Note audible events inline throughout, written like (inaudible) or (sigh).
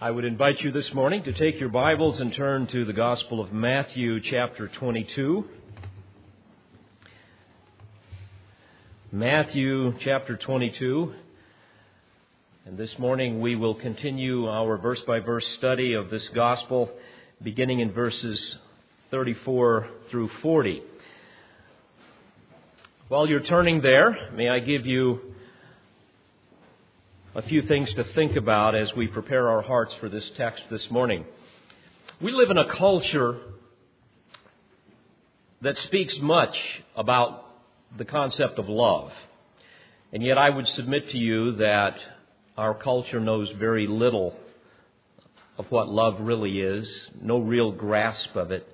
I would invite you this morning to take your Bibles and turn to the Gospel of Matthew, chapter 22. Matthew, chapter 22. And this morning we will continue our verse by verse study of this Gospel, beginning in verses 34 through 40. While you're turning there, may I give you a few things to think about as we prepare our hearts for this text this morning. We live in a culture that speaks much about the concept of love. And yet I would submit to you that our culture knows very little of what love really is, no real grasp of it.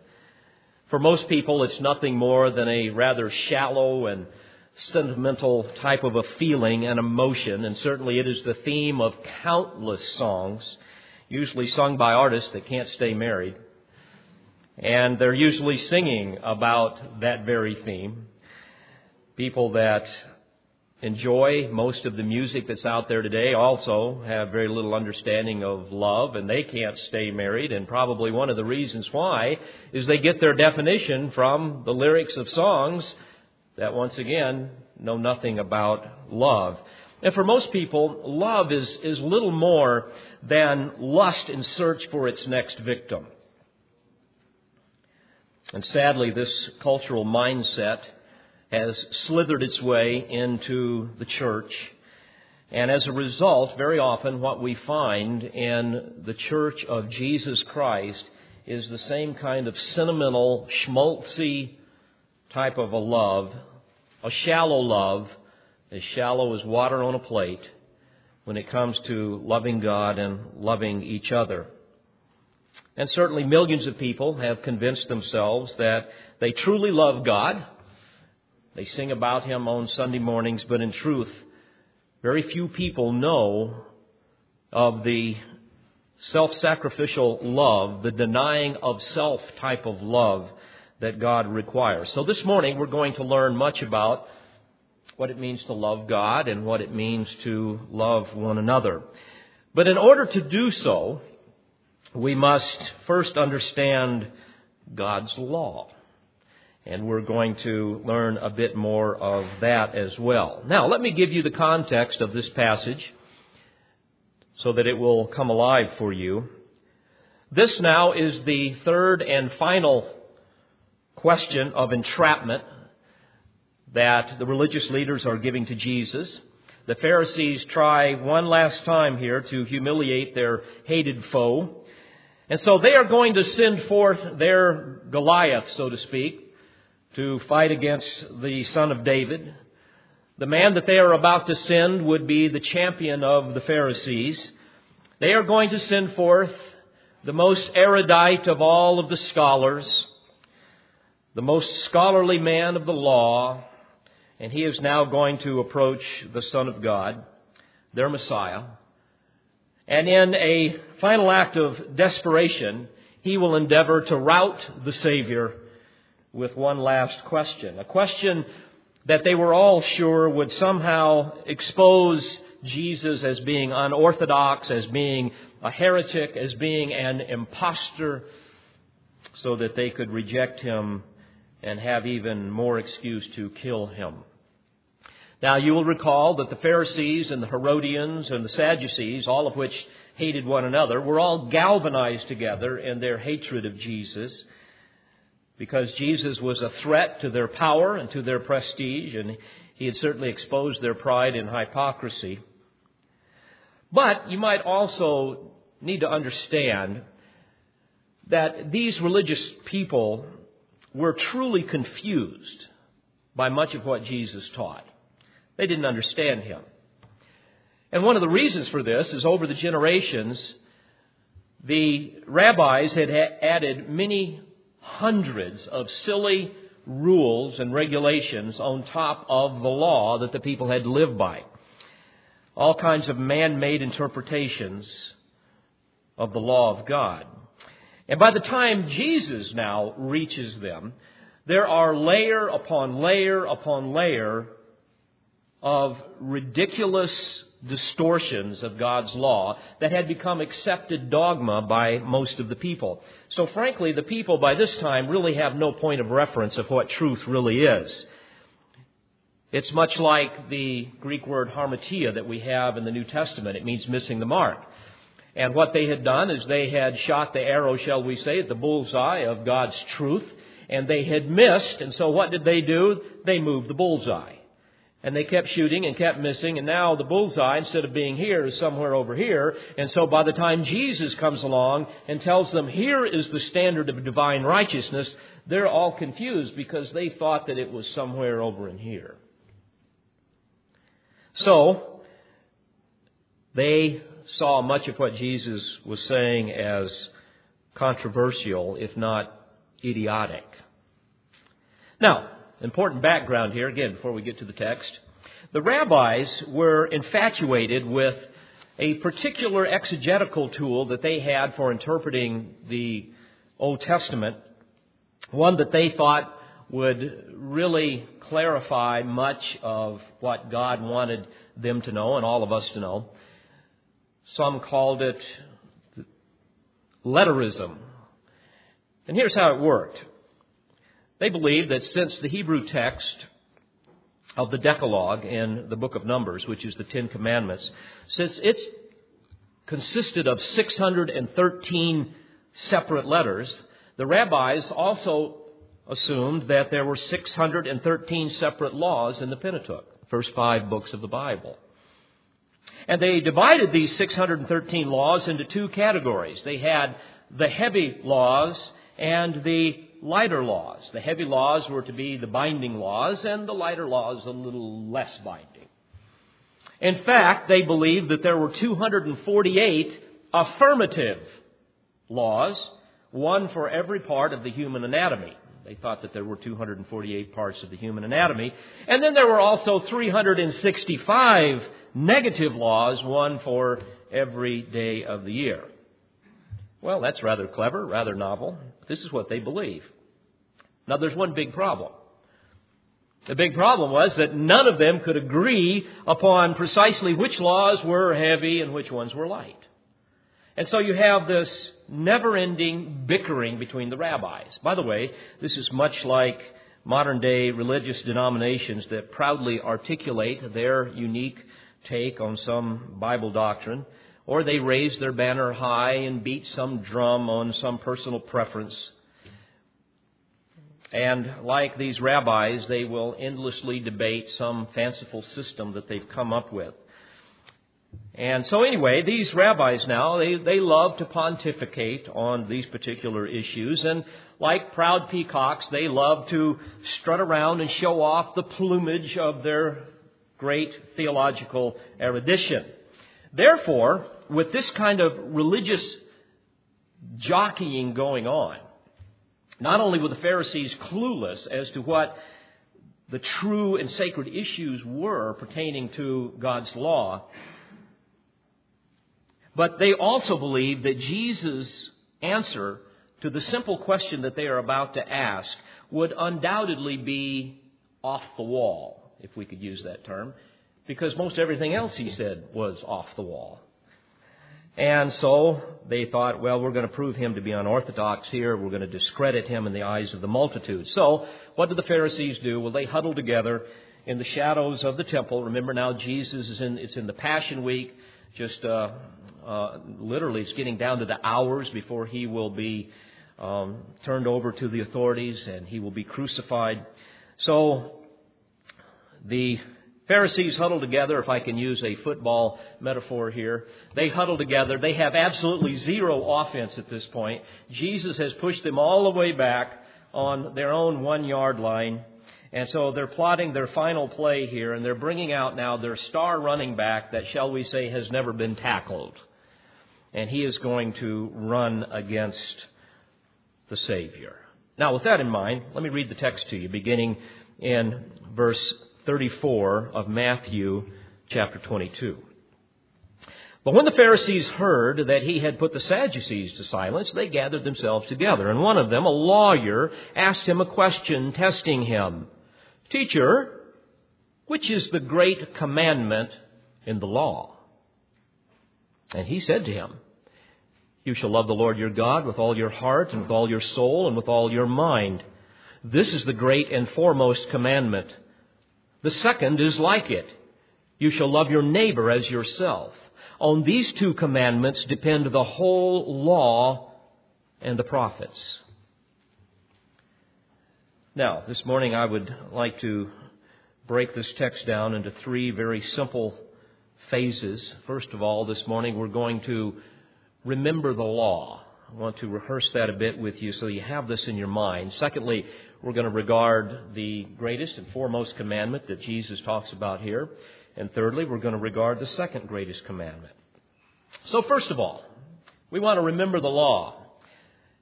For most people, it's nothing more than a rather shallow and sentimental type of a feeling and emotion, and certainly it is the theme of countless songs, usually sung by artists that can't stay married. And they're usually singing about that very theme. People that enjoy most of the music that's out there today also have very little understanding of love and they can't stay married and probably one of the reasons why is they get their definition from the lyrics of songs that once again know nothing about love. And for most people, love is, is little more than lust in search for its next victim. And sadly, this cultural mindset has slithered its way into the church. And as a result, very often what we find in the church of Jesus Christ is the same kind of sentimental, schmaltzy type of a love, a shallow love, as shallow as water on a plate when it comes to loving God and loving each other. And certainly millions of people have convinced themselves that they truly love God. They sing about Him on Sunday mornings, but in truth, very few people know of the self-sacrificial love, the denying of self type of love that God requires. So this morning we're going to learn much about what it means to love God and what it means to love one another. But in order to do so, we must first understand God's law. And we're going to learn a bit more of that as well. Now, let me give you the context of this passage so that it will come alive for you. This now is the third and final question of entrapment that the religious leaders are giving to Jesus. The Pharisees try one last time here to humiliate their hated foe. And so they are going to send forth their Goliath, so to speak, to fight against the son of David. The man that they are about to send would be the champion of the Pharisees. They are going to send forth the most erudite of all of the scholars, the most scholarly man of the law, and he is now going to approach the Son of God, their Messiah. And in a final act of desperation, he will endeavor to rout the Savior with one last question. A question that they were all sure would somehow expose Jesus as being unorthodox, as being a heretic, as being an impostor, so that they could reject him and have even more excuse to kill him. Now, you will recall that the Pharisees and the Herodians and the Sadducees, all of which hated one another, were all galvanized together in their hatred of Jesus because Jesus was a threat to their power and to their prestige, and he had certainly exposed their pride and hypocrisy. But you might also need to understand that these religious people were truly confused by much of what Jesus taught. They didn't understand him. And one of the reasons for this is over the generations, the rabbis had added many hundreds of silly rules and regulations on top of the law that the people had to live by. All kinds of man made interpretations of the law of God. And by the time Jesus now reaches them, there are layer upon layer upon layer of ridiculous distortions of God's law that had become accepted dogma by most of the people. So frankly, the people by this time really have no point of reference of what truth really is. It's much like the Greek word hamartia that we have in the New Testament. It means missing the mark. And what they had done is they had shot the arrow, shall we say, at the bullseye of God's truth, and they had missed, and so what did they do? They moved the bullseye. And they kept shooting and kept missing, and now the bullseye, instead of being here, is somewhere over here. And so by the time Jesus comes along and tells them, here is the standard of divine righteousness, they're all confused because they thought that it was somewhere over in here. So, they saw much of what Jesus was saying as controversial, if not idiotic. Now, important background here, again, before we get to the text. The rabbis were infatuated with a particular exegetical tool that they had for interpreting the Old Testament, one that they thought would really clarify much of what God wanted them to know and all of us to know. Some called it letterism. And here's how it worked. They believed that since the Hebrew text of the Decalogue in the book of Numbers, which is the Ten Commandments, since it consisted of 613 separate letters, the rabbis also assumed that there were 613 separate laws in the Pentateuch, the first five books of the Bible. And they divided these 613 laws into two categories. They had the heavy laws and the lighter laws. The heavy laws were to be the binding laws, and the lighter laws a little less binding. In fact, they believed that there were 248 affirmative laws, one for every part of the human anatomy. They thought that there were 248 parts of the human anatomy. And then there were also 365 negative laws, one for every day of the year. Well, that's rather clever, rather novel. This is what they believe. Now, there's one big problem. The big problem was that none of them could agree upon precisely which laws were heavy and which ones were light. And so you have this never ending bickering between the rabbis. By the way, this is much like modern day religious denominations that proudly articulate their unique take on some Bible doctrine, or they raise their banner high and beat some drum on some personal preference. And like these rabbis, they will endlessly debate some fanciful system that they've come up with. And so anyway, these rabbis now, they, they love to pontificate on these particular issues. And like proud peacocks, they love to strut around and show off the plumage of their great theological erudition. Therefore, with this kind of religious jockeying going on, not only were the Pharisees clueless as to what the true and sacred issues were pertaining to God's law, but they also believed that Jesus' answer to the simple question that they are about to ask would undoubtedly be off the wall if we could use that term, because most everything else he said was off the wall. And so they thought, well, we're going to prove him to be unorthodox here. We're going to discredit him in the eyes of the multitude. So what did the Pharisees do? Well, they huddled together in the shadows of the temple. Remember now, Jesus is in, it's in the Passion Week. Just, uh, uh, literally, it's getting down to the hours before he will be um, turned over to the authorities and he will be crucified. So the Pharisees huddle together, if I can use a football metaphor here. They huddle together. They have absolutely zero offense at this point. Jesus has pushed them all the way back on their own one yard line. And so they're plotting their final play here, and they're bringing out now their star running back that, shall we say, has never been tackled. And he is going to run against the Savior. Now, with that in mind, let me read the text to you, beginning in verse 34 of Matthew chapter 22. But when the Pharisees heard that he had put the Sadducees to silence, they gathered themselves together. And one of them, a lawyer, asked him a question, testing him Teacher, which is the great commandment in the law? And he said to him, You shall love the Lord your God with all your heart and with all your soul and with all your mind. This is the great and foremost commandment. The second is like it. You shall love your neighbor as yourself. On these two commandments depend the whole law and the prophets. Now, this morning I would like to break this text down into three very simple phases. First of all, this morning we're going to remember the law. I want to rehearse that a bit with you so you have this in your mind. Secondly, we're going to regard the greatest and foremost commandment that Jesus talks about here. And thirdly, we're going to regard the second greatest commandment. So, first of all, we want to remember the law.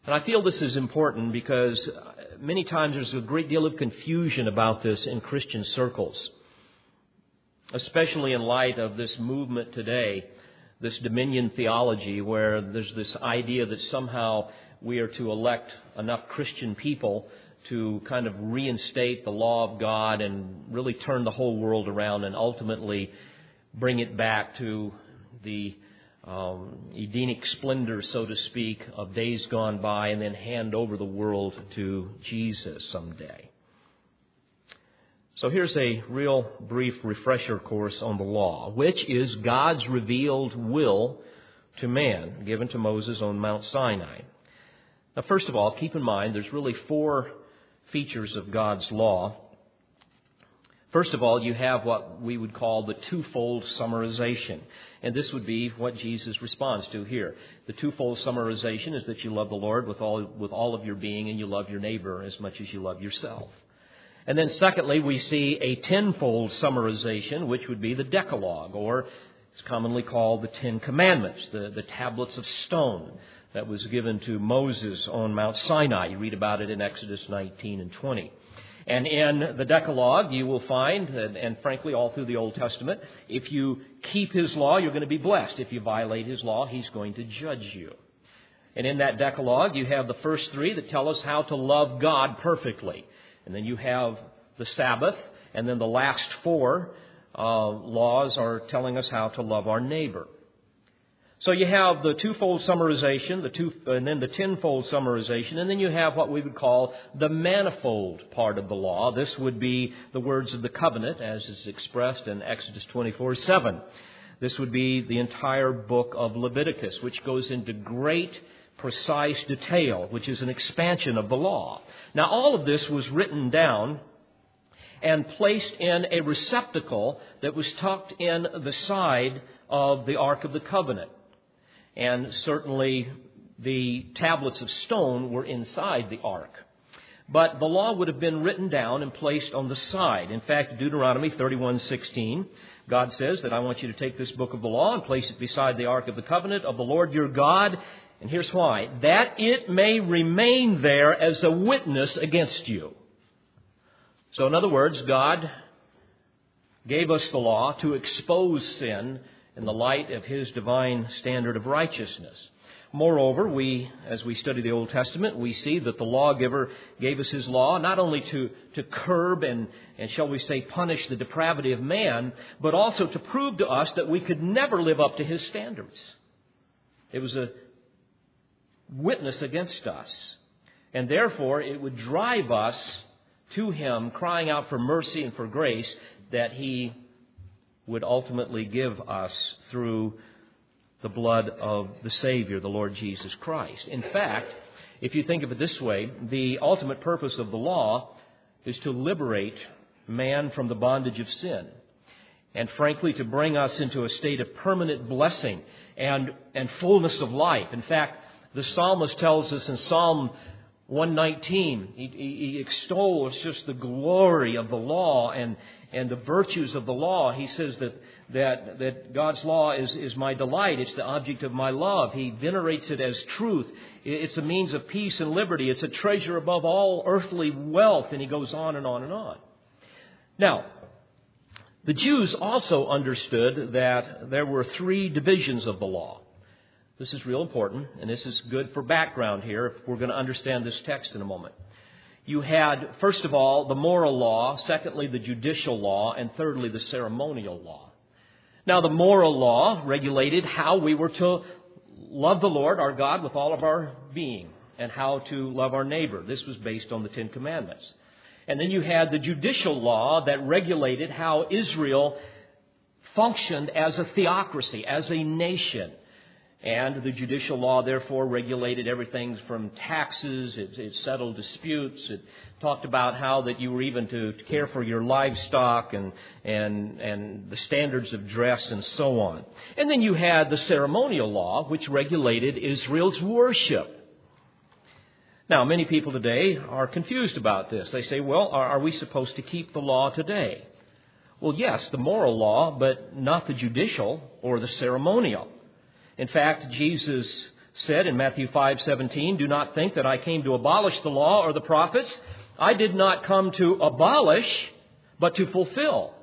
And I feel this is important because uh, many times there's a great deal of confusion about this in Christian circles, especially in light of this movement today, this dominion theology, where there's this idea that somehow we are to elect enough Christian people to kind of reinstate the law of God and really turn the whole world around and ultimately bring it back to the um, Edenic splendor, so to speak, of days gone by and then hand over the world to Jesus someday. So here's a real brief refresher course on the law, which is God's revealed will to man given to Moses on Mount Sinai. Now, first of all, keep in mind there's really four features of God's law. First of all, you have what we would call the twofold summarization. And this would be what Jesus responds to here. The twofold summarization is that you love the Lord with all, with all of your being and you love your neighbor as much as you love yourself. And then secondly, we see a tenfold summarization, which would be the Decalogue, or it's commonly called the Ten Commandments, the, the tablets of stone that was given to Moses on Mount Sinai. You read about it in Exodus 19 and 20. And in the Decalogue, you will find, and, and, frankly, all through the Old Testament, if you keep His law, you're going to be blessed. If you violate His law, He's going to judge you. And in that Decalogue, you have the first three that tell us how to love God perfectly. And then you have the Sabbath, and then the last four uh, laws are telling us how to love our neighbor. So you have the twofold summarization, the two, and then the tenfold summarization, and then you have what we would call the manifold part of the law. This would be the words of the covenant, as is expressed in Exodus 24 7. This would be the entire book of Leviticus, which goes into great, precise detail, which is an expansion of the law. Now, all of this was written down and placed in a receptacle that was tucked in the side of the Ark of the Covenant and certainly the tablets of stone were inside the ark. But the law would have been written down and placed on the side. In fact, Deuteronomy 31:16, God says that I want you to take this book of the law and place it beside the ark of the covenant of the Lord your God. And here's why: that it may remain there as a witness against you. So in other words, God gave us the law to expose sin in the light of his divine standard of righteousness. Moreover, we, as we study the Old Testament, we see that the lawgiver gave us his law not only to, to curb and, and, shall we say, punish the depravity of man, but also to prove to us that we could never live up to his standards. It was a witness against us. And therefore, it would drive us to him, crying out for mercy and for grace, that he would ultimately give us through the blood of the Savior, the Lord Jesus Christ. In fact, if you think of it this way, the ultimate purpose of the law is to liberate man from the bondage of sin. And frankly, to bring us into a state of permanent blessing and, and fullness of life. In fact, the psalmist tells us in Psalm 119, he, he, extols just the glory of the law and, and the virtues of the law. He says that, that, that God's law is, is my delight. It's the object of my love. He venerates it as truth. It's a means of peace and liberty. It's a treasure above all earthly wealth. And he goes on and on and on. Now, the Jews also understood that there were three divisions of the law. This is real important, and this is good for background here if we're going to understand this text in a moment you had, first of all, the moral law, secondly, the judicial law, and thirdly, the ceremonial law. Now, the moral law regulated how we were to love the Lord our God with all of our being and how to love our neighbor. This was based on the Ten Commandments. And then you had the judicial law that regulated how Israel functioned as a theocracy, as a nation. And the judicial law, therefore, regulated everything from taxes, it, it, settled disputes, it talked about how that you were even to, care for your livestock and, and, and the standards of dress and so on. And then you had the ceremonial law, which regulated Israel's worship. Now, many people today are confused about this. They say, well, are, are we supposed to keep the law today? Well, yes, the moral law, but not the judicial or the ceremonial. In fact, Jesus said in Matthew 5:17, "Do not think that I came to abolish the law or the prophets. I did not come to abolish, but to fulfill."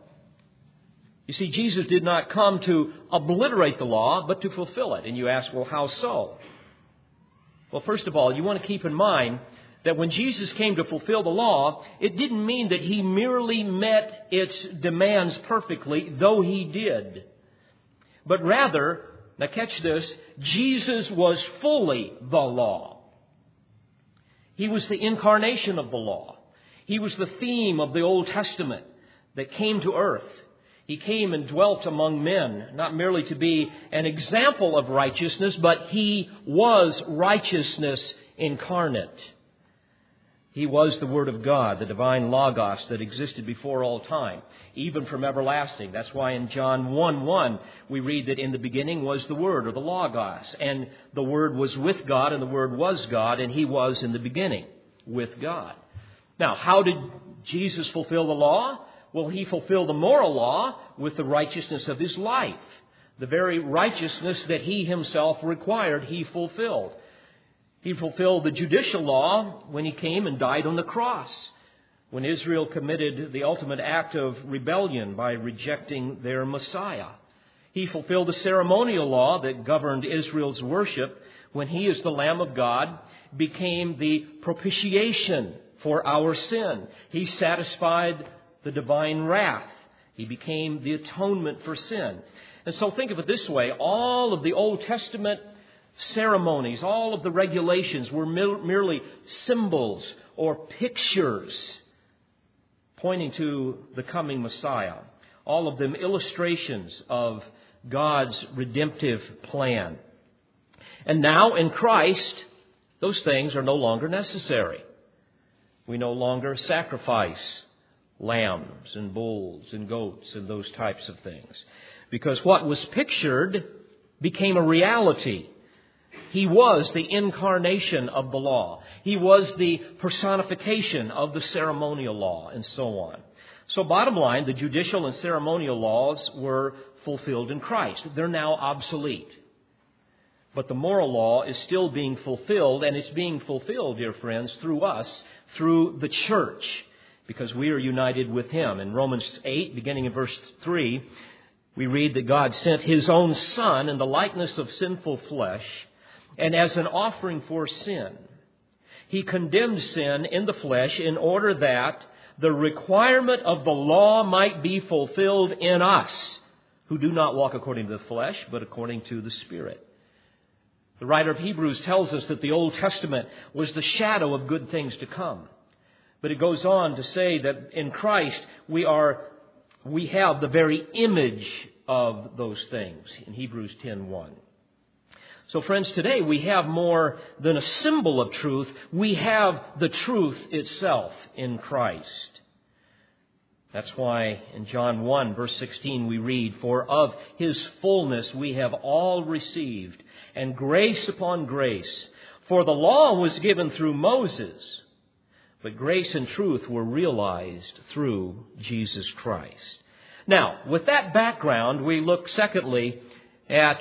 You see, Jesus did not come to obliterate the law, but to fulfill it. And you ask, well, how so? Well, first of all, you want to keep in mind that when Jesus came to fulfill the law, it didn't mean that he merely met its demands perfectly, though he did. But rather, now catch this, Jesus was fully the law. He was the incarnation of the law. He was the theme of the Old Testament that came to earth. He came and dwelt among men, not merely to be an example of righteousness, but he was righteousness incarnate. He was the Word of God, the divine Logos that existed before all time, even from everlasting. That's why in John 1 1, we read that in the beginning was the Word, or the Logos, and the Word was with God, and the Word was God, and He was in the beginning with God. Now, how did Jesus fulfill the law? Well, He fulfilled the moral law with the righteousness of His life. The very righteousness that He Himself required, He fulfilled. He fulfilled the judicial law when he came and died on the cross, when Israel committed the ultimate act of rebellion by rejecting their Messiah. He fulfilled the ceremonial law that governed Israel's worship when he, as the Lamb of God, became the propitiation for our sin. He satisfied the divine wrath. He became the atonement for sin. And so think of it this way all of the Old Testament ceremonies, all of the regulations were merely symbols or pictures pointing to the coming Messiah. All of them illustrations of God's redemptive plan. And now in Christ, those things are no longer necessary. We no longer sacrifice lambs and bulls and goats and those types of things. Because what was pictured became a reality. He was the incarnation of the law. He was the personification of the ceremonial law, and so on. So, bottom line, the judicial and ceremonial laws were fulfilled in Christ. They're now obsolete. But the moral law is still being fulfilled, and it's being fulfilled, dear friends, through us, through the church, because we are united with Him. In Romans 8, beginning in verse 3, we read that God sent His own Son in the likeness of sinful flesh and as an offering for sin. He condemned sin in the flesh in order that the requirement of the law might be fulfilled in us who do not walk according to the flesh, but according to the Spirit. The writer of Hebrews tells us that the Old Testament was the shadow of good things to come. But it goes on to say that in Christ we are we have the very image of those things in Hebrews 10:1. So, friends, today we have more than a symbol of truth. We have the truth itself in Christ. That's why in John 1, verse 16, we read, For of his fullness we have all received, and grace upon grace. For the law was given through Moses, but grace and truth were realized through Jesus Christ. Now, with that background, we look secondly at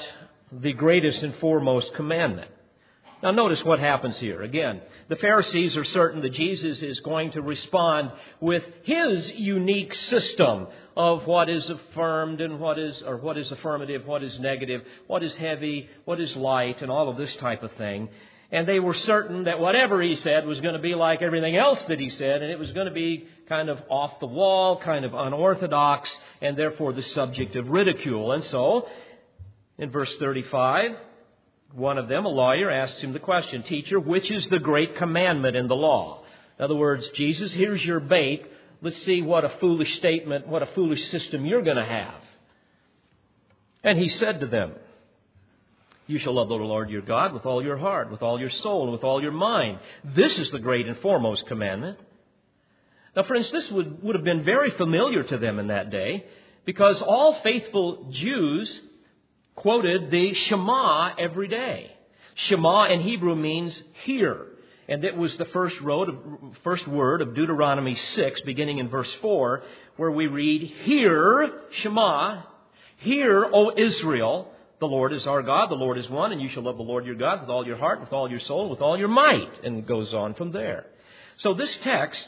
the greatest and foremost commandment. Now, notice what happens here. Again, the Pharisees are certain that Jesus is going to respond with his unique system of what is affirmed and what is, or what is affirmative, what is negative, what is heavy, what is light, and all of this type of thing. And they were certain that whatever he said was going to be like everything else that he said, and it was going to be kind of off the wall, kind of unorthodox, and therefore the subject of ridicule. And so, in verse 35, one of them, a lawyer, asks him the question, Teacher, which is the great commandment in the law? In other words, Jesus, here's your bait. Let's see what a foolish statement, what a foolish system you're going to have. And he said to them, You shall love the Lord your God with all your heart, with all your soul, and with all your mind. This is the great and foremost commandment. Now, friends, this would, would have been very familiar to them in that day because all faithful Jews quoted the Shema every day. Shema in Hebrew means hear. And it was the first, first word of Deuteronomy 6, beginning in verse 4, where we read, Hear, Shema, hear, O Israel, the Lord is our God, the Lord is one, and you shall love the Lord your God with all your heart, with all your soul, with all your might. And it goes on from there. So this text,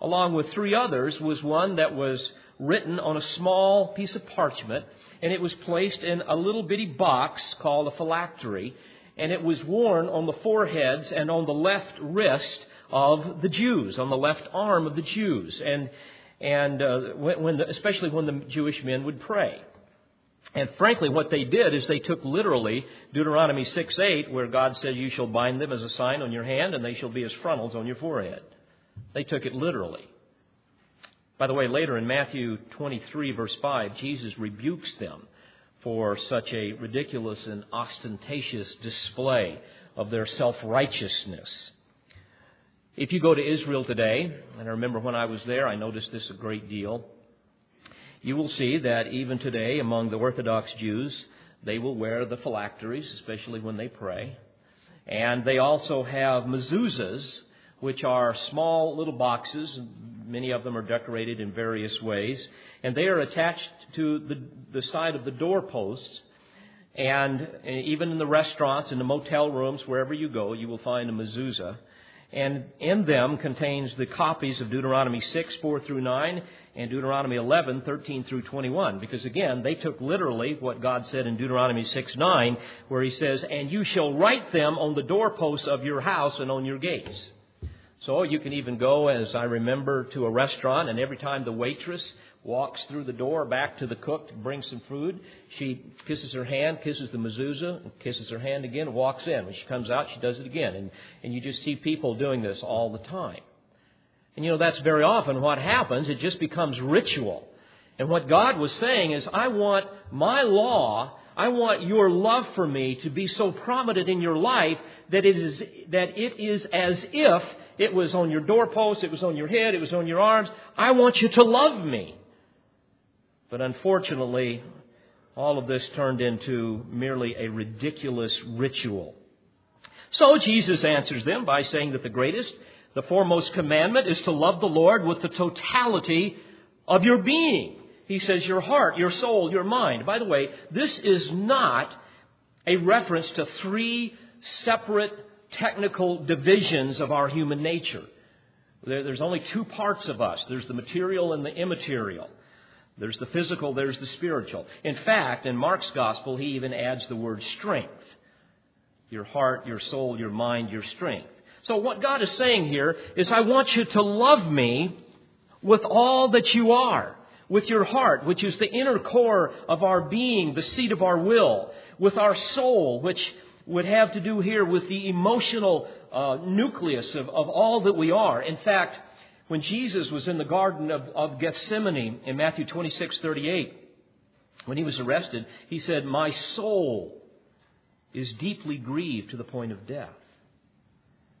along with three others, was one that was written on a small piece of parchment and it was placed in a little bitty box called a phylactery, and it was worn on the foreheads and on the left wrist of the Jews, on the left arm of the Jews, and and uh, when, when the, especially when the Jewish men would pray. And frankly, what they did is they took literally Deuteronomy 6 8, where God said, You shall bind them as a sign on your hand, and they shall be as frontals on your forehead. They took it literally. By the way, later in Matthew 23, verse 5, Jesus rebukes them for such a ridiculous and ostentatious display of their self righteousness. If you go to Israel today, and I remember when I was there, I noticed this a great deal, you will see that even today among the Orthodox Jews, they will wear the phylacteries, especially when they pray. And they also have mezuzahs, which are small little boxes. Many of them are decorated in various ways. And they are attached to the, the side of the doorposts. And even in the restaurants, in the motel rooms, wherever you go, you will find a mezuzah. And in them contains the copies of Deuteronomy 6, 4 through 9, and Deuteronomy 11, 13 through 21. Because again, they took literally what God said in Deuteronomy 6, 9, where He says, And you shall write them on the doorposts of your house and on your gates. So you can even go, as I remember, to a restaurant, and every time the waitress walks through the door back to the cook to bring some food, she kisses her hand, kisses the mezuzah, kisses her hand again, walks in. When she comes out, she does it again. And, and you just see people doing this all the time. And you know, that's very often what happens. It just becomes ritual. And what God was saying is, I want my law I want your love for me to be so prominent in your life that it is, that it is as if it was on your doorpost, it was on your head, it was on your arms. I want you to love me. But unfortunately, all of this turned into merely a ridiculous ritual. So Jesus answers them by saying that the greatest, the foremost commandment is to love the Lord with the totality of your being. He says your heart, your soul, your mind. By the way, this is not a reference to three separate technical divisions of our human nature. there's only two parts of us there's the material and the immaterial. There's the physical, there's the spiritual. In fact, in Mark's gospel, he even adds the word strength your heart, your soul, your mind, your strength. So, what God is saying here is, I want you to love me with all that you are with your heart, which is the inner core of our being, the seat of our will, with our soul, which would have to do here with the emotional uh, nucleus of, of all that we are. In fact, when Jesus was in the Garden of, of Gethsemane in Matthew 26 38, when he was arrested, he said, My soul is deeply grieved to the point of death.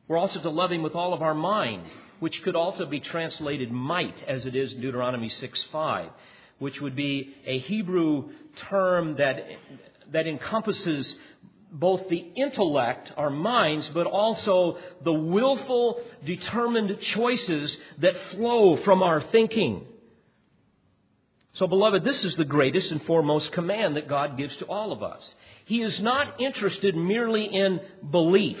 We're also to love him with all of our mind, which could also be translated might, as it is in Deuteronomy 6 5, which would be a Hebrew term that, that encompasses both the intellect, our minds, but also the willful, determined choices that flow from our thinking. So, beloved, this is the greatest and foremost command that God gives to all of us. He is not interested merely in belief.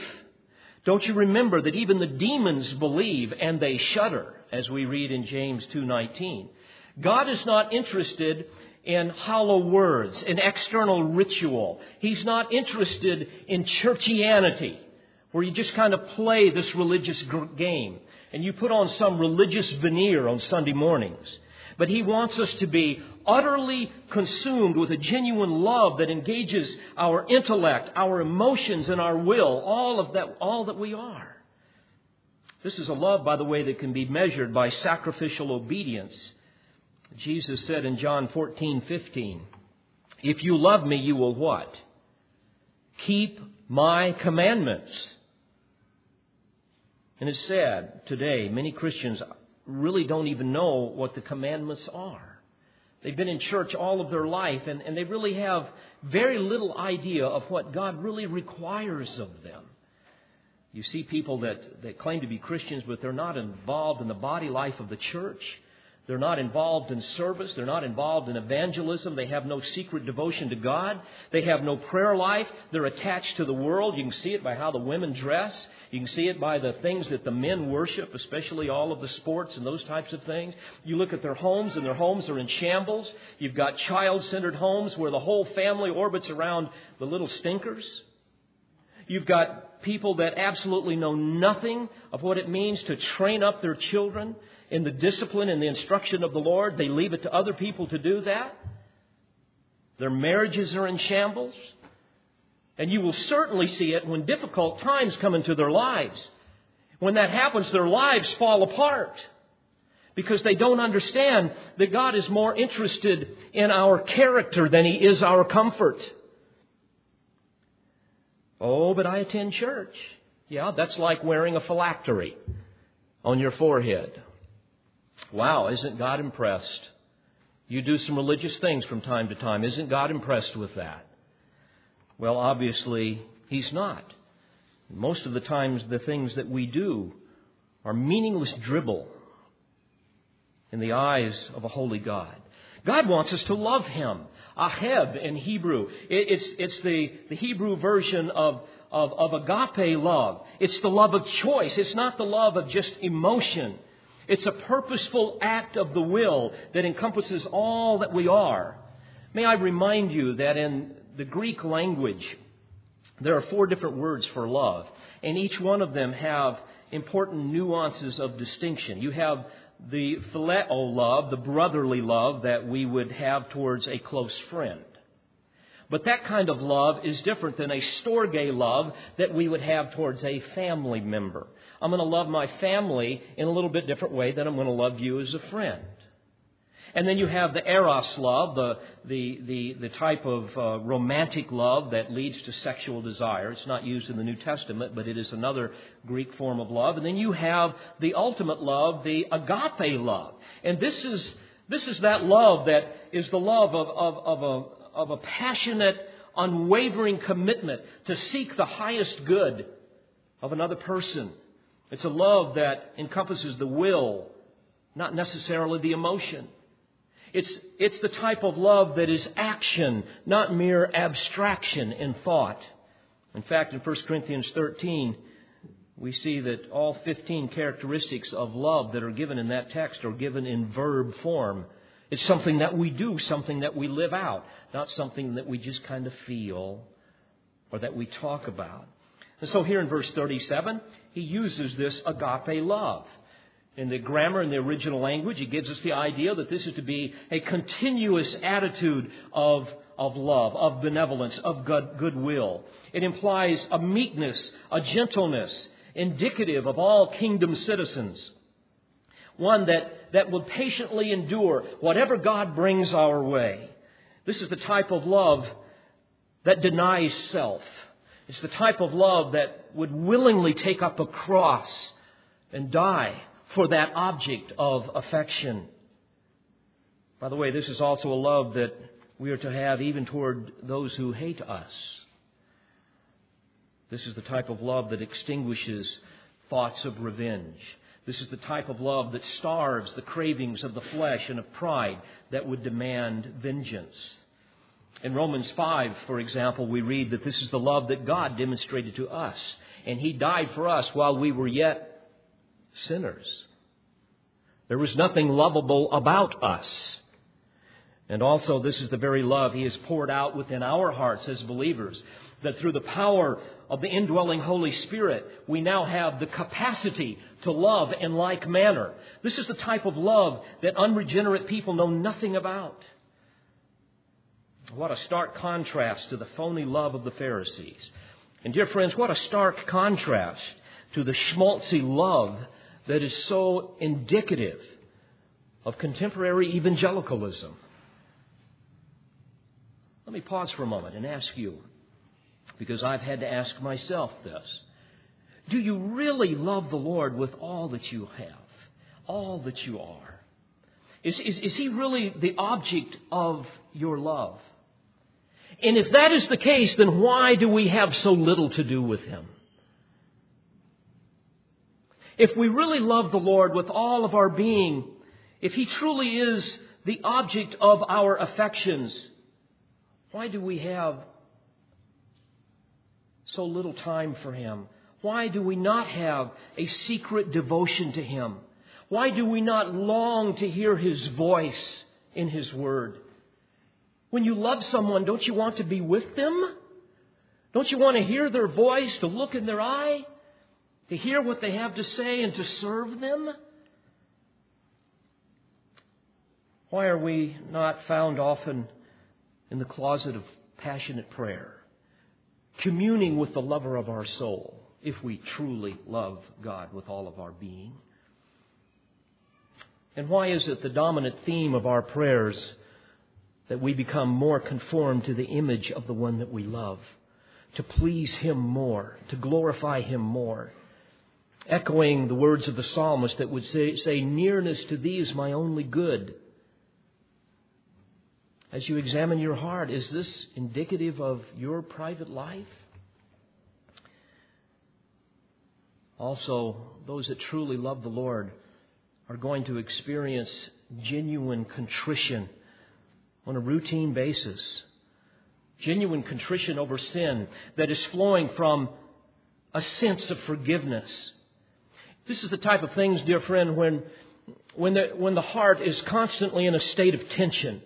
Don't you remember that even the demons believe and they shudder, as we read in James 2:19? God is not interested in hollow words, in external ritual. He's not interested in churchianity, where you just kind of play this religious game and you put on some religious veneer on Sunday mornings. But He wants us to be utterly consumed with a genuine love that engages our intellect, our emotions, and our will, all of that, all that we are. This is a love, by the way, that can be measured by sacrificial obedience. Jesus said in John 14, 15, If you love me, you will what? Keep my commandments. And it's sad today, many Christians really don't even know what the commandments are. They've been in church all of their life and, and they really have very little idea of what God really requires of them. You see people that, that claim to be Christians, but they're not involved in the body life of the church. They're not involved in service. They're not involved in evangelism. They have no secret devotion to God. They have no prayer life. They're attached to the world. You can see it by how the women dress. You can see it by the things that the men worship, especially all of the sports and those types of things. You look at their homes, and their homes are in shambles. You've got child centered homes where the whole family orbits around the little stinkers. You've got people that absolutely know nothing of what it means to train up their children in the discipline and the instruction of the Lord. They leave it to other people to do that. Their marriages are in shambles. And you will certainly see it when difficult times come into their lives. When that happens, their lives fall apart because they don't understand that God is more interested in our character than He is our comfort. Oh, but I attend church. Yeah, that's like wearing a phylactery on your forehead. Wow, isn't God impressed? You do some religious things from time to time. Isn't God impressed with that? Well, obviously, He's not. Most of the times, the things that we do are meaningless dribble in the eyes of a holy God. God wants us to love Him. Aheb in Hebrew. It's, it's the, the Hebrew version of, of, of agape love. It's the love of choice. It's not the love of just emotion. It's a purposeful act of the will that encompasses all that we are. May I remind you that in the Greek language, there are four different words for love, and each one of them have important nuances of distinction. You have the phileo love, the brotherly love that we would have towards a close friend. But that kind of love is different than a storge love that we would have towards a family member. I'm going to love my family in a little bit different way than I'm going to love you as a friend. And then you have the eros love, the, the, the, the type of uh, romantic love that leads to sexual desire. It's not used in the New Testament, but it is another Greek form of love. And then you have the ultimate love, the agape love. And this is, this is that love that is the love of, of, of, a, of a passionate, unwavering commitment to seek the highest good of another person. It's a love that encompasses the will, not necessarily the emotion. It's, it's the type of love that is action, not mere abstraction in thought. In fact, in 1 Corinthians 13, we see that all 15 characteristics of love that are given in that text are given in verb form. It's something that we do, something that we live out, not something that we just kind of feel or that we talk about. And so here in verse 37, he uses this agape love. In the grammar, in the original language, it gives us the idea that this is to be a continuous attitude of, of love, of benevolence, of good, goodwill. It implies a meekness, a gentleness, indicative of all kingdom citizens. One that, that will patiently endure whatever God brings our way. This is the type of love that denies self. It's the type of love that would willingly take up a cross and die for that object of affection. By the way, this is also a love that we are to have even toward those who hate us. This is the type of love that extinguishes thoughts of revenge. This is the type of love that starves the cravings of the flesh and of pride that would demand vengeance. In Romans 5, for example, we read that this is the love that God demonstrated to us. And He died for us while we were yet sinners. There was nothing lovable about us. And also, this is the very love He has poured out within our hearts as believers, that through the power of the indwelling Holy Spirit, we now have the capacity to love in like manner. This is the type of love that unregenerate people know nothing about. What a stark contrast to the phony love of the Pharisees. And dear friends, what a stark contrast to the schmaltzy love that is so indicative of contemporary evangelicalism. Let me pause for a moment and ask you, because I've had to ask myself this. Do you really love the Lord with all that you have, all that you are? Is, is, is He really the object of your love? And if that is the case, then why do we have so little to do with Him? If we really love the Lord with all of our being, if He truly is the object of our affections, why do we have so little time for Him? Why do we not have a secret devotion to Him? Why do we not long to hear His voice in His Word? When you love someone, don't you want to be with them? Don't you want to hear their voice, to look in their eye, to hear what they have to say, and to serve them? Why are we not found often in the closet of passionate prayer, communing with the lover of our soul, if we truly love God with all of our being? And why is it the dominant theme of our prayers that we become more conformed to the image of the one that we love, to please Him more, to glorify Him more. Echoing the words of the psalmist that would say, say Nearness to Thee is my only good. As you examine your heart, is this indicative of your private life? Also, those that truly love the Lord are going to experience genuine contrition on a routine basis. Genuine contrition over sin that is flowing from a sense of forgiveness. This is the type of things, dear friend, when, when, the, when the heart is constantly in a state of tension.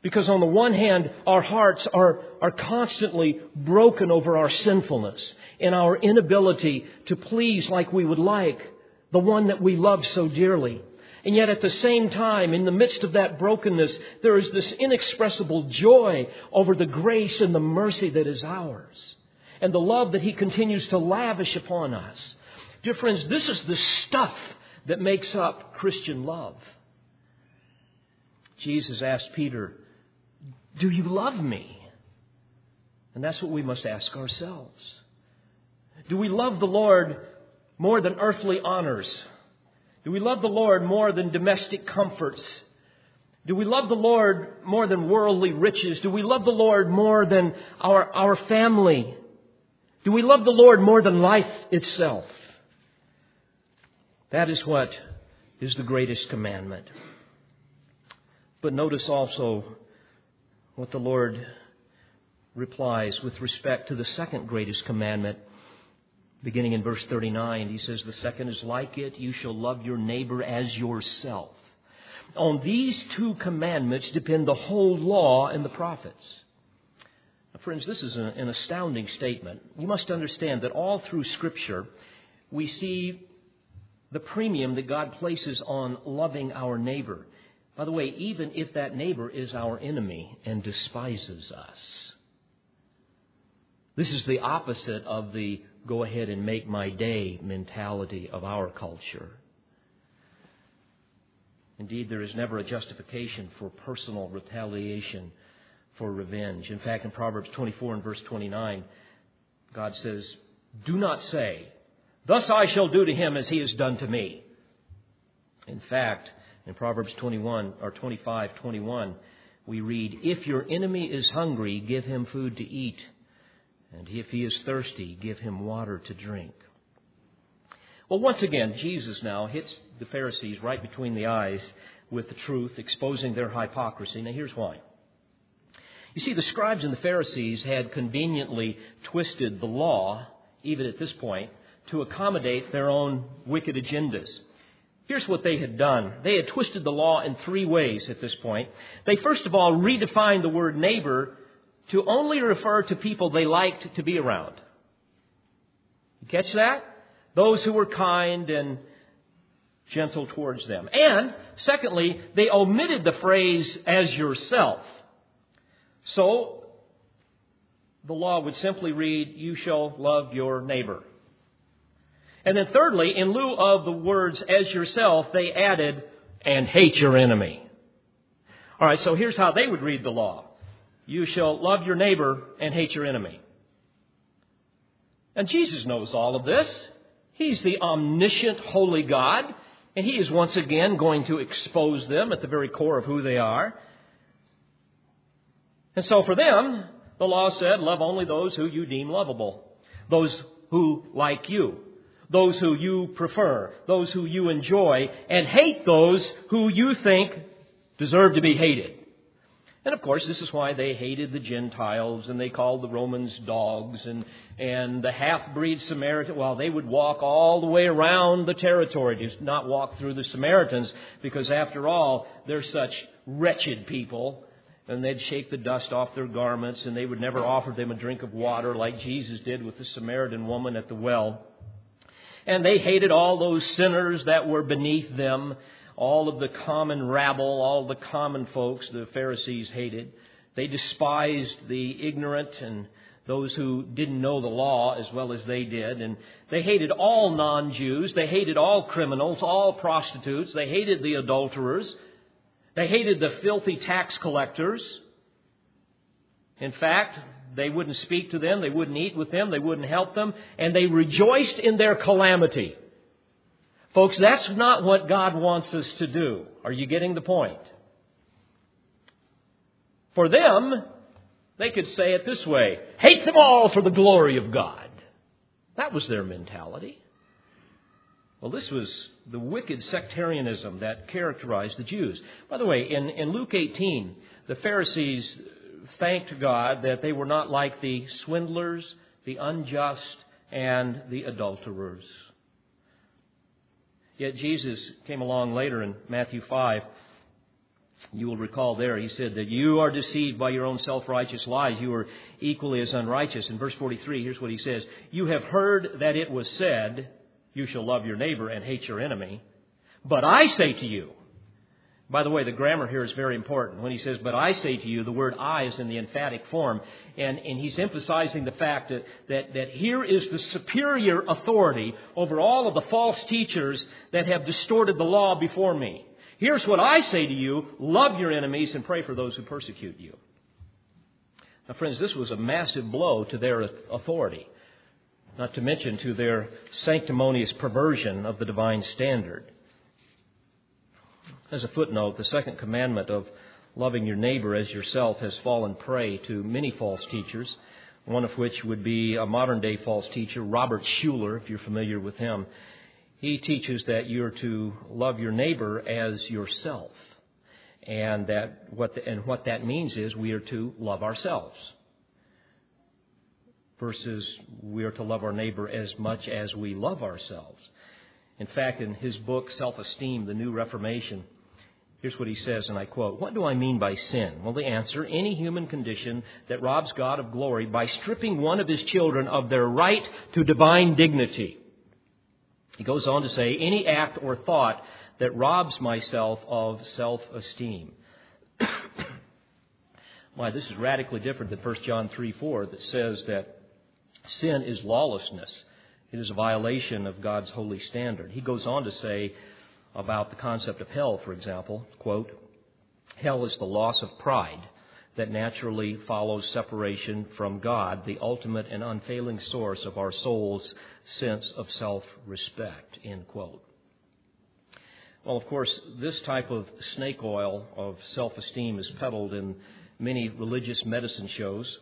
Because on the one hand, our hearts are, are constantly broken over our sinfulness and our inability to please like we would like the one that we love so dearly. And yet at the same time, in the midst of that brokenness, there is this inexpressible joy over the grace and the mercy that is ours and the love that He continues to lavish upon us. Dear friends, this is the stuff that makes up Christian love. Jesus asked Peter, Do you love me? And that's what we must ask ourselves. Do we love the Lord more than earthly honors? Do we love the Lord more than domestic comforts? Do we love the Lord more than worldly riches? Do we love the Lord more than our, our family? Do we love the Lord more than life itself? That is what is the greatest commandment. But notice also what the Lord replies with respect to the second greatest commandment Beginning in verse 39, he says, The second is like it you shall love your neighbor as yourself. On these two commandments depend the whole law and the prophets. Now, friends, this is an astounding statement. You must understand that all through Scripture, we see the premium that God places on loving our neighbor. By the way, even if that neighbor is our enemy and despises us. This is the opposite of the go ahead and make my day mentality of our culture. Indeed, there is never a justification for personal retaliation for revenge. In fact, in Proverbs 24 and verse 29, God says, Do not say, Thus I shall do to him as he has done to me. In fact, in Proverbs 21 or 25, 21, we read, If your enemy is hungry, give him food to eat. And if he is thirsty, give him water to drink. Well, once again, Jesus now hits the Pharisees right between the eyes with the truth, exposing their hypocrisy. Now, here's why. You see, the scribes and the Pharisees had conveniently twisted the law, even at this point, to accommodate their own wicked agendas. Here's what they had done. They had twisted the law in three ways at this point. They first of all redefined the word neighbor to only refer to people they liked to be around. You catch that? Those who were kind and gentle towards them. And, secondly, they omitted the phrase, as yourself. So, the law would simply read, You shall love your neighbor. And then, thirdly, in lieu of the words, as yourself, they added, and hate your enemy. All right, so here's how they would read the law You shall love your neighbor and hate your enemy. And Jesus knows all of this. He's the omniscient, holy God, and He is once again going to expose them at the very core of who they are. And so for them, the law said, love only those who you deem lovable, those who like you, those who you prefer, those who you enjoy, and hate those who you think deserve to be hated. And of course, this is why they hated the Gentiles and they called the Romans dogs and, and the half breed Samaritan. Well, they would walk all the way around the territory to not walk through the Samaritans because, after all, they're such wretched people. And they'd shake the dust off their garments and they would never offer them a drink of water like Jesus did with the Samaritan woman at the well. And they hated all those sinners that were beneath them all of the common rabble, all the common folks the Pharisees hated. They despised the ignorant and those who didn't know the law as well as they did. And they hated all non Jews. They hated all criminals, all prostitutes. They hated the adulterers. They hated the filthy tax collectors. In fact, they wouldn't speak to them, they wouldn't eat with them, they wouldn't help them, and they rejoiced in their calamity. Folks, that's not what God wants us to do. Are you getting the point? For them, they could say it this way hate them all for the glory of God. That was their mentality. Well, this was the wicked sectarianism that characterized the Jews. By the way, in, in Luke 18, the Pharisees thanked God that they were not like the swindlers, the unjust, and the adulterers. Yet Jesus came along later in Matthew 5. You will recall there, he said that you are deceived by your own self righteous lies. You are equally as unrighteous. In verse 43, here's what he says You have heard that it was said, You shall love your neighbor and hate your enemy. But I say to you, by the way, the grammar here is very important. When he says, but I say to you, the word I is in the emphatic form. And, and he's emphasizing the fact that, that, that here is the superior authority over all of the false teachers that have distorted the law before me. Here's what I say to you love your enemies and pray for those who persecute you. Now, friends, this was a massive blow to their authority, not to mention to their sanctimonious perversion of the divine standard. As a footnote, the second commandment of loving your neighbor as yourself has fallen prey to many false teachers, one of which would be a modern day false teacher, Robert Schuller, if you're familiar with him. He teaches that you're to love your neighbor as yourself. And that what the, and what that means is we are to love ourselves. Versus we are to love our neighbor as much as we love ourselves. In fact, in his book, Self Esteem, The New Reformation, Here's what he says, and I quote What do I mean by sin? Well, the answer any human condition that robs God of glory by stripping one of his children of their right to divine dignity. He goes on to say any act or thought that robs myself of self esteem. Why, (coughs) this is radically different than 1 John 3 4 that says that sin is lawlessness. It is a violation of God's holy standard. He goes on to say about the concept of hell, for example, quote, hell is the loss of pride that naturally follows separation from God, the ultimate and unfailing source of our soul's sense of self-respect, end quote. Well, of course, this type of snake oil of self-esteem is peddled in many religious medicine shows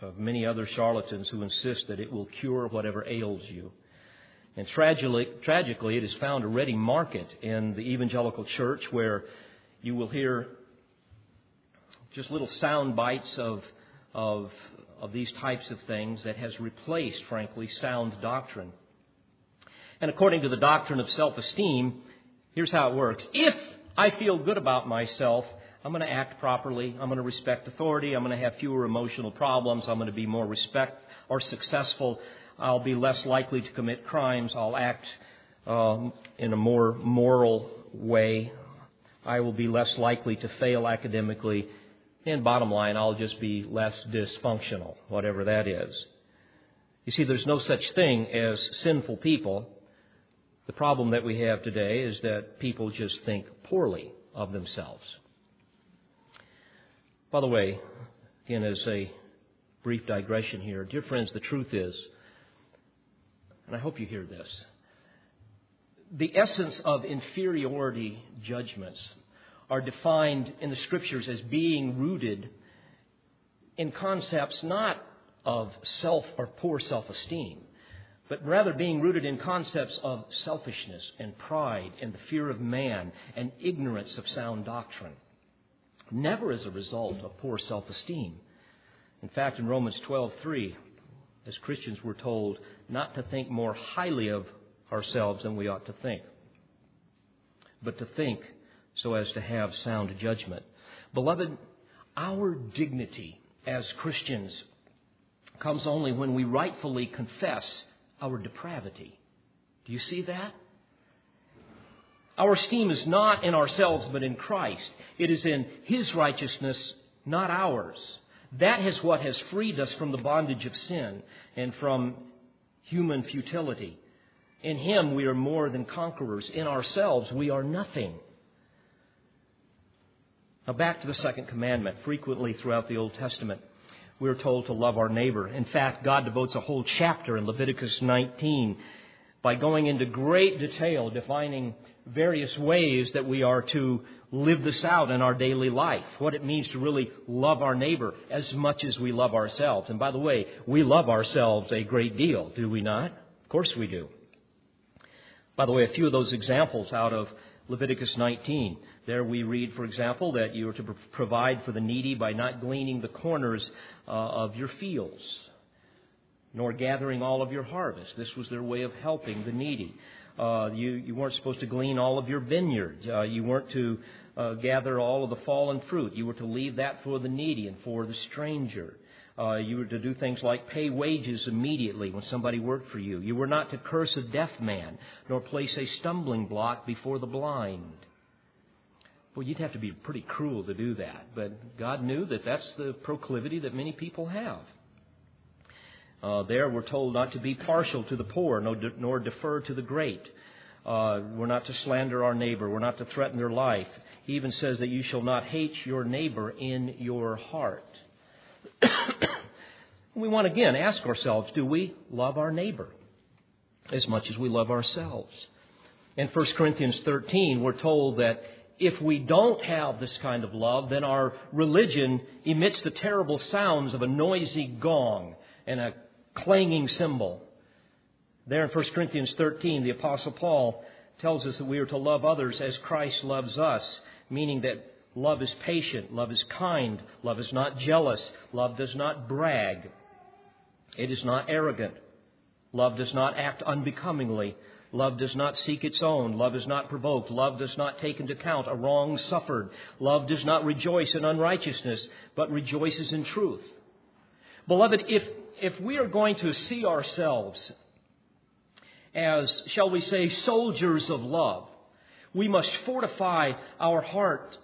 of many other charlatans who insist that it will cure whatever ails you. And tragically, tragically, it has found a ready market in the evangelical church where you will hear just little sound bites of, of, of these types of things that has replaced, frankly, sound doctrine. And according to the doctrine of self esteem, here's how it works. If I feel good about myself, I'm going to act properly. I'm going to respect authority. I'm going to have fewer emotional problems. I'm going to be more respect or successful. I'll be less likely to commit crimes. I'll act um, in a more moral way. I will be less likely to fail academically. And bottom line, I'll just be less dysfunctional, whatever that is. You see, there's no such thing as sinful people. The problem that we have today is that people just think poorly of themselves. By the way, again, as a brief digression here, dear friends, the truth is, and I hope you hear this, the essence of inferiority judgments are defined in the scriptures as being rooted in concepts not of self or poor self esteem, but rather being rooted in concepts of selfishness and pride and the fear of man and ignorance of sound doctrine. Never as a result of poor self esteem. In fact, in Romans 12:3, as Christians we're told not to think more highly of ourselves than we ought to think, but to think so as to have sound judgment. Beloved, our dignity as Christians comes only when we rightfully confess our depravity. Do you see that? Our esteem is not in ourselves, but in Christ. It is in His righteousness, not ours. That is what has freed us from the bondage of sin and from human futility. In Him, we are more than conquerors. In ourselves, we are nothing. Now, back to the second commandment. Frequently throughout the Old Testament, we're told to love our neighbor. In fact, God devotes a whole chapter in Leviticus 19 by going into great detail defining various ways that we are to live this out in our daily life. What it means to really love our neighbor as much as we love ourselves. And by the way, we love ourselves a great deal, do we not? Of course we do. By the way, a few of those examples out of Leviticus 19. There we read, for example, that you are to provide for the needy by not gleaning the corners uh, of your fields, nor gathering all of your harvest. This was their way of helping the needy. Uh, you, you weren't supposed to glean all of your vineyard. Uh, you weren't to uh, gather all of the fallen fruit. You were to leave that for the needy and for the stranger. Uh, you were to do things like pay wages immediately when somebody worked for you. You were not to curse a deaf man, nor place a stumbling block before the blind. Well, you'd have to be pretty cruel to do that, but God knew that that's the proclivity that many people have. Uh, there, we're told not to be partial to the poor, nor defer to the great. Uh, we're not to slander our neighbor. We're not to threaten their life. He even says that you shall not hate your neighbor in your heart. (coughs) we want again ask ourselves do we love our neighbor as much as we love ourselves? In 1 Corinthians 13, we're told that if we don't have this kind of love, then our religion emits the terrible sounds of a noisy gong and a clanging cymbal. There in 1 Corinthians 13, the Apostle Paul tells us that we are to love others as Christ loves us, meaning that Love is patient. Love is kind. Love is not jealous. Love does not brag. It is not arrogant. Love does not act unbecomingly. Love does not seek its own. Love is not provoked. Love does not take into account a wrong suffered. Love does not rejoice in unrighteousness, but rejoices in truth. Beloved, if, if we are going to see ourselves as, shall we say, soldiers of love, we must fortify our heart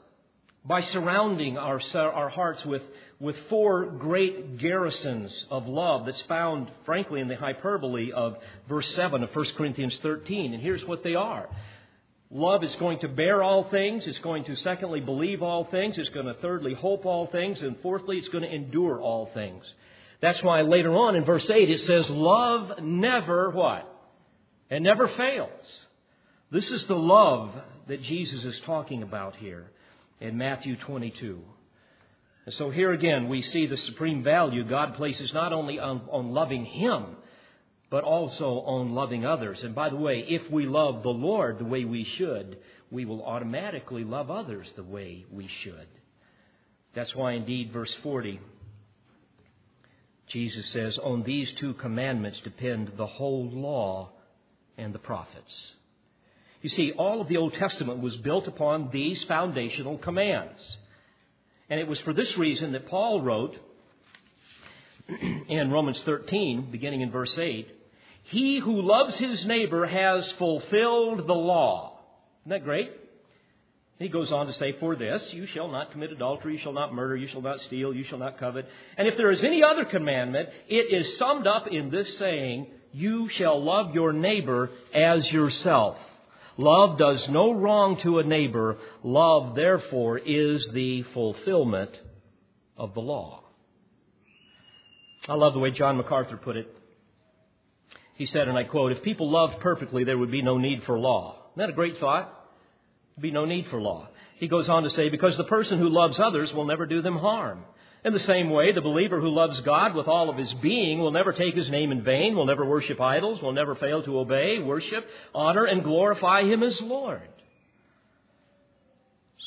by surrounding our, our hearts with, with four great garrisons of love that's found, frankly, in the hyperbole of verse 7 of 1 Corinthians 13. And here's what they are. Love is going to bear all things. It's going to, secondly, believe all things. It's going to, thirdly, hope all things. And fourthly, it's going to endure all things. That's why later on in verse 8 it says, Love never what? It never fails. This is the love that Jesus is talking about here in Matthew 22. And so here again, we see the supreme value God places not only on, on loving Him, but also on loving others. And by the way, if we love the Lord the way we should, we will automatically love others the way we should. That's why, indeed, verse 40, Jesus says, On these two commandments depend the whole law and the prophets. You see, all of the Old Testament was built upon these foundational commands. And it was for this reason that Paul wrote (clears throat) in Romans 13, beginning in verse 8, He who loves his neighbor has fulfilled the law. Isn't that great? He goes on to say, For this, you shall not commit adultery, you shall not murder, you shall not steal, you shall not covet. And if there is any other commandment, it is summed up in this saying, You shall love your neighbor as yourself. Love does no wrong to a neighbor. Love, therefore, is the fulfillment of the law. I love the way John MacArthur put it. He said, and I quote, If people loved perfectly, there would be no need for law. Isn't that a great thought? Be no need for law. He goes on to say, because the person who loves others will never do them harm. In the same way, the believer who loves God with all of his being will never take his name in vain, will never worship idols, will never fail to obey, worship, honor, and glorify him as Lord.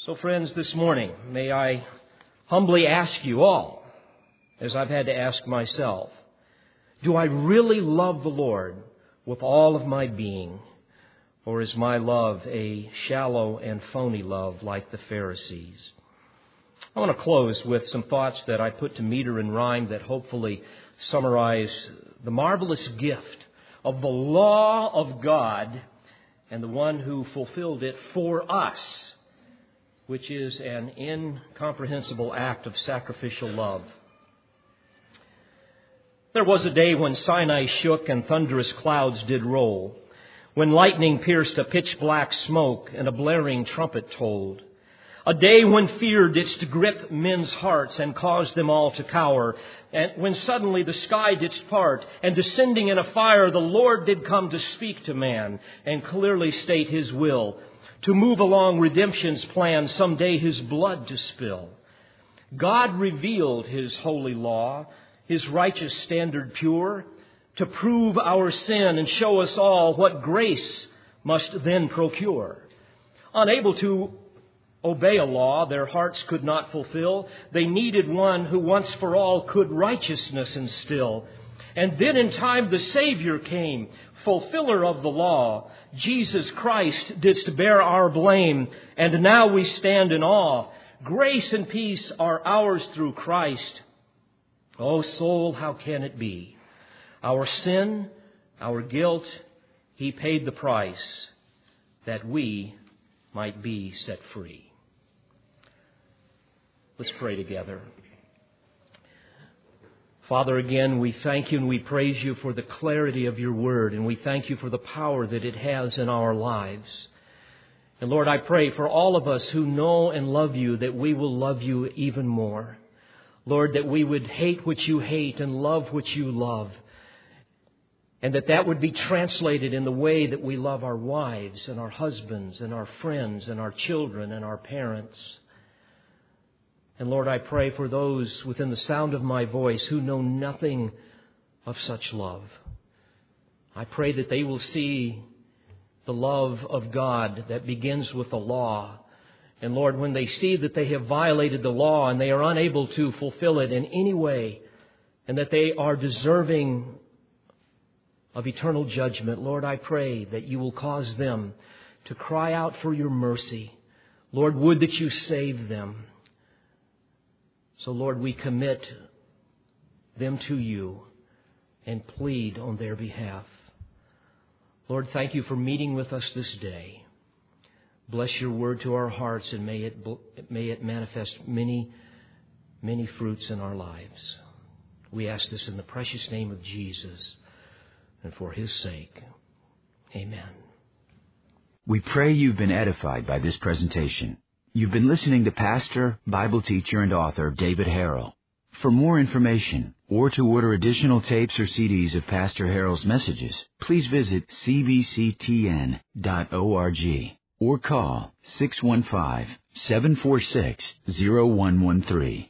So, friends, this morning, may I humbly ask you all, as I've had to ask myself, do I really love the Lord with all of my being? Or is my love a shallow and phony love like the Pharisees? I want to close with some thoughts that I put to meter and rhyme that hopefully summarize the marvelous gift of the law of God and the one who fulfilled it for us, which is an incomprehensible act of sacrificial love. There was a day when Sinai shook and thunderous clouds did roll when lightning pierced a pitch black smoke and a blaring trumpet tolled. A day when fear didst grip men's hearts and caused them all to cower, and when suddenly the sky didst part, and descending in a fire, the Lord did come to speak to man and clearly state his will, to move along redemption's plan, someday his blood to spill. God revealed his holy law, his righteous standard pure, to prove our sin and show us all what grace must then procure. Unable to obey a law their hearts could not fulfill, they needed one who once for all could righteousness instill. And then in time the Savior came, fulfiller of the law. Jesus Christ didst bear our blame, and now we stand in awe. Grace and peace are ours through Christ. O oh, soul, how can it be? Our sin, our guilt, He paid the price that we might be set free. Let's pray together. Father, again, we thank you and we praise you for the clarity of your word, and we thank you for the power that it has in our lives. And Lord, I pray for all of us who know and love you that we will love you even more. Lord, that we would hate what you hate and love what you love and that that would be translated in the way that we love our wives and our husbands and our friends and our children and our parents. And Lord, I pray for those within the sound of my voice who know nothing of such love. I pray that they will see the love of God that begins with the law. And Lord, when they see that they have violated the law and they are unable to fulfill it in any way, and that they are deserving of eternal judgment, Lord, I pray that you will cause them to cry out for your mercy. Lord, would that you save them. So, Lord, we commit them to you and plead on their behalf. Lord, thank you for meeting with us this day. Bless your word to our hearts and may it, may it manifest many, many fruits in our lives. We ask this in the precious name of Jesus and for his sake. Amen. We pray you've been edified by this presentation. You've been listening to pastor, Bible teacher, and author David Harrell. For more information or to order additional tapes or CDs of Pastor Harrell's messages, please visit cbctn.org or call 615 746 0113.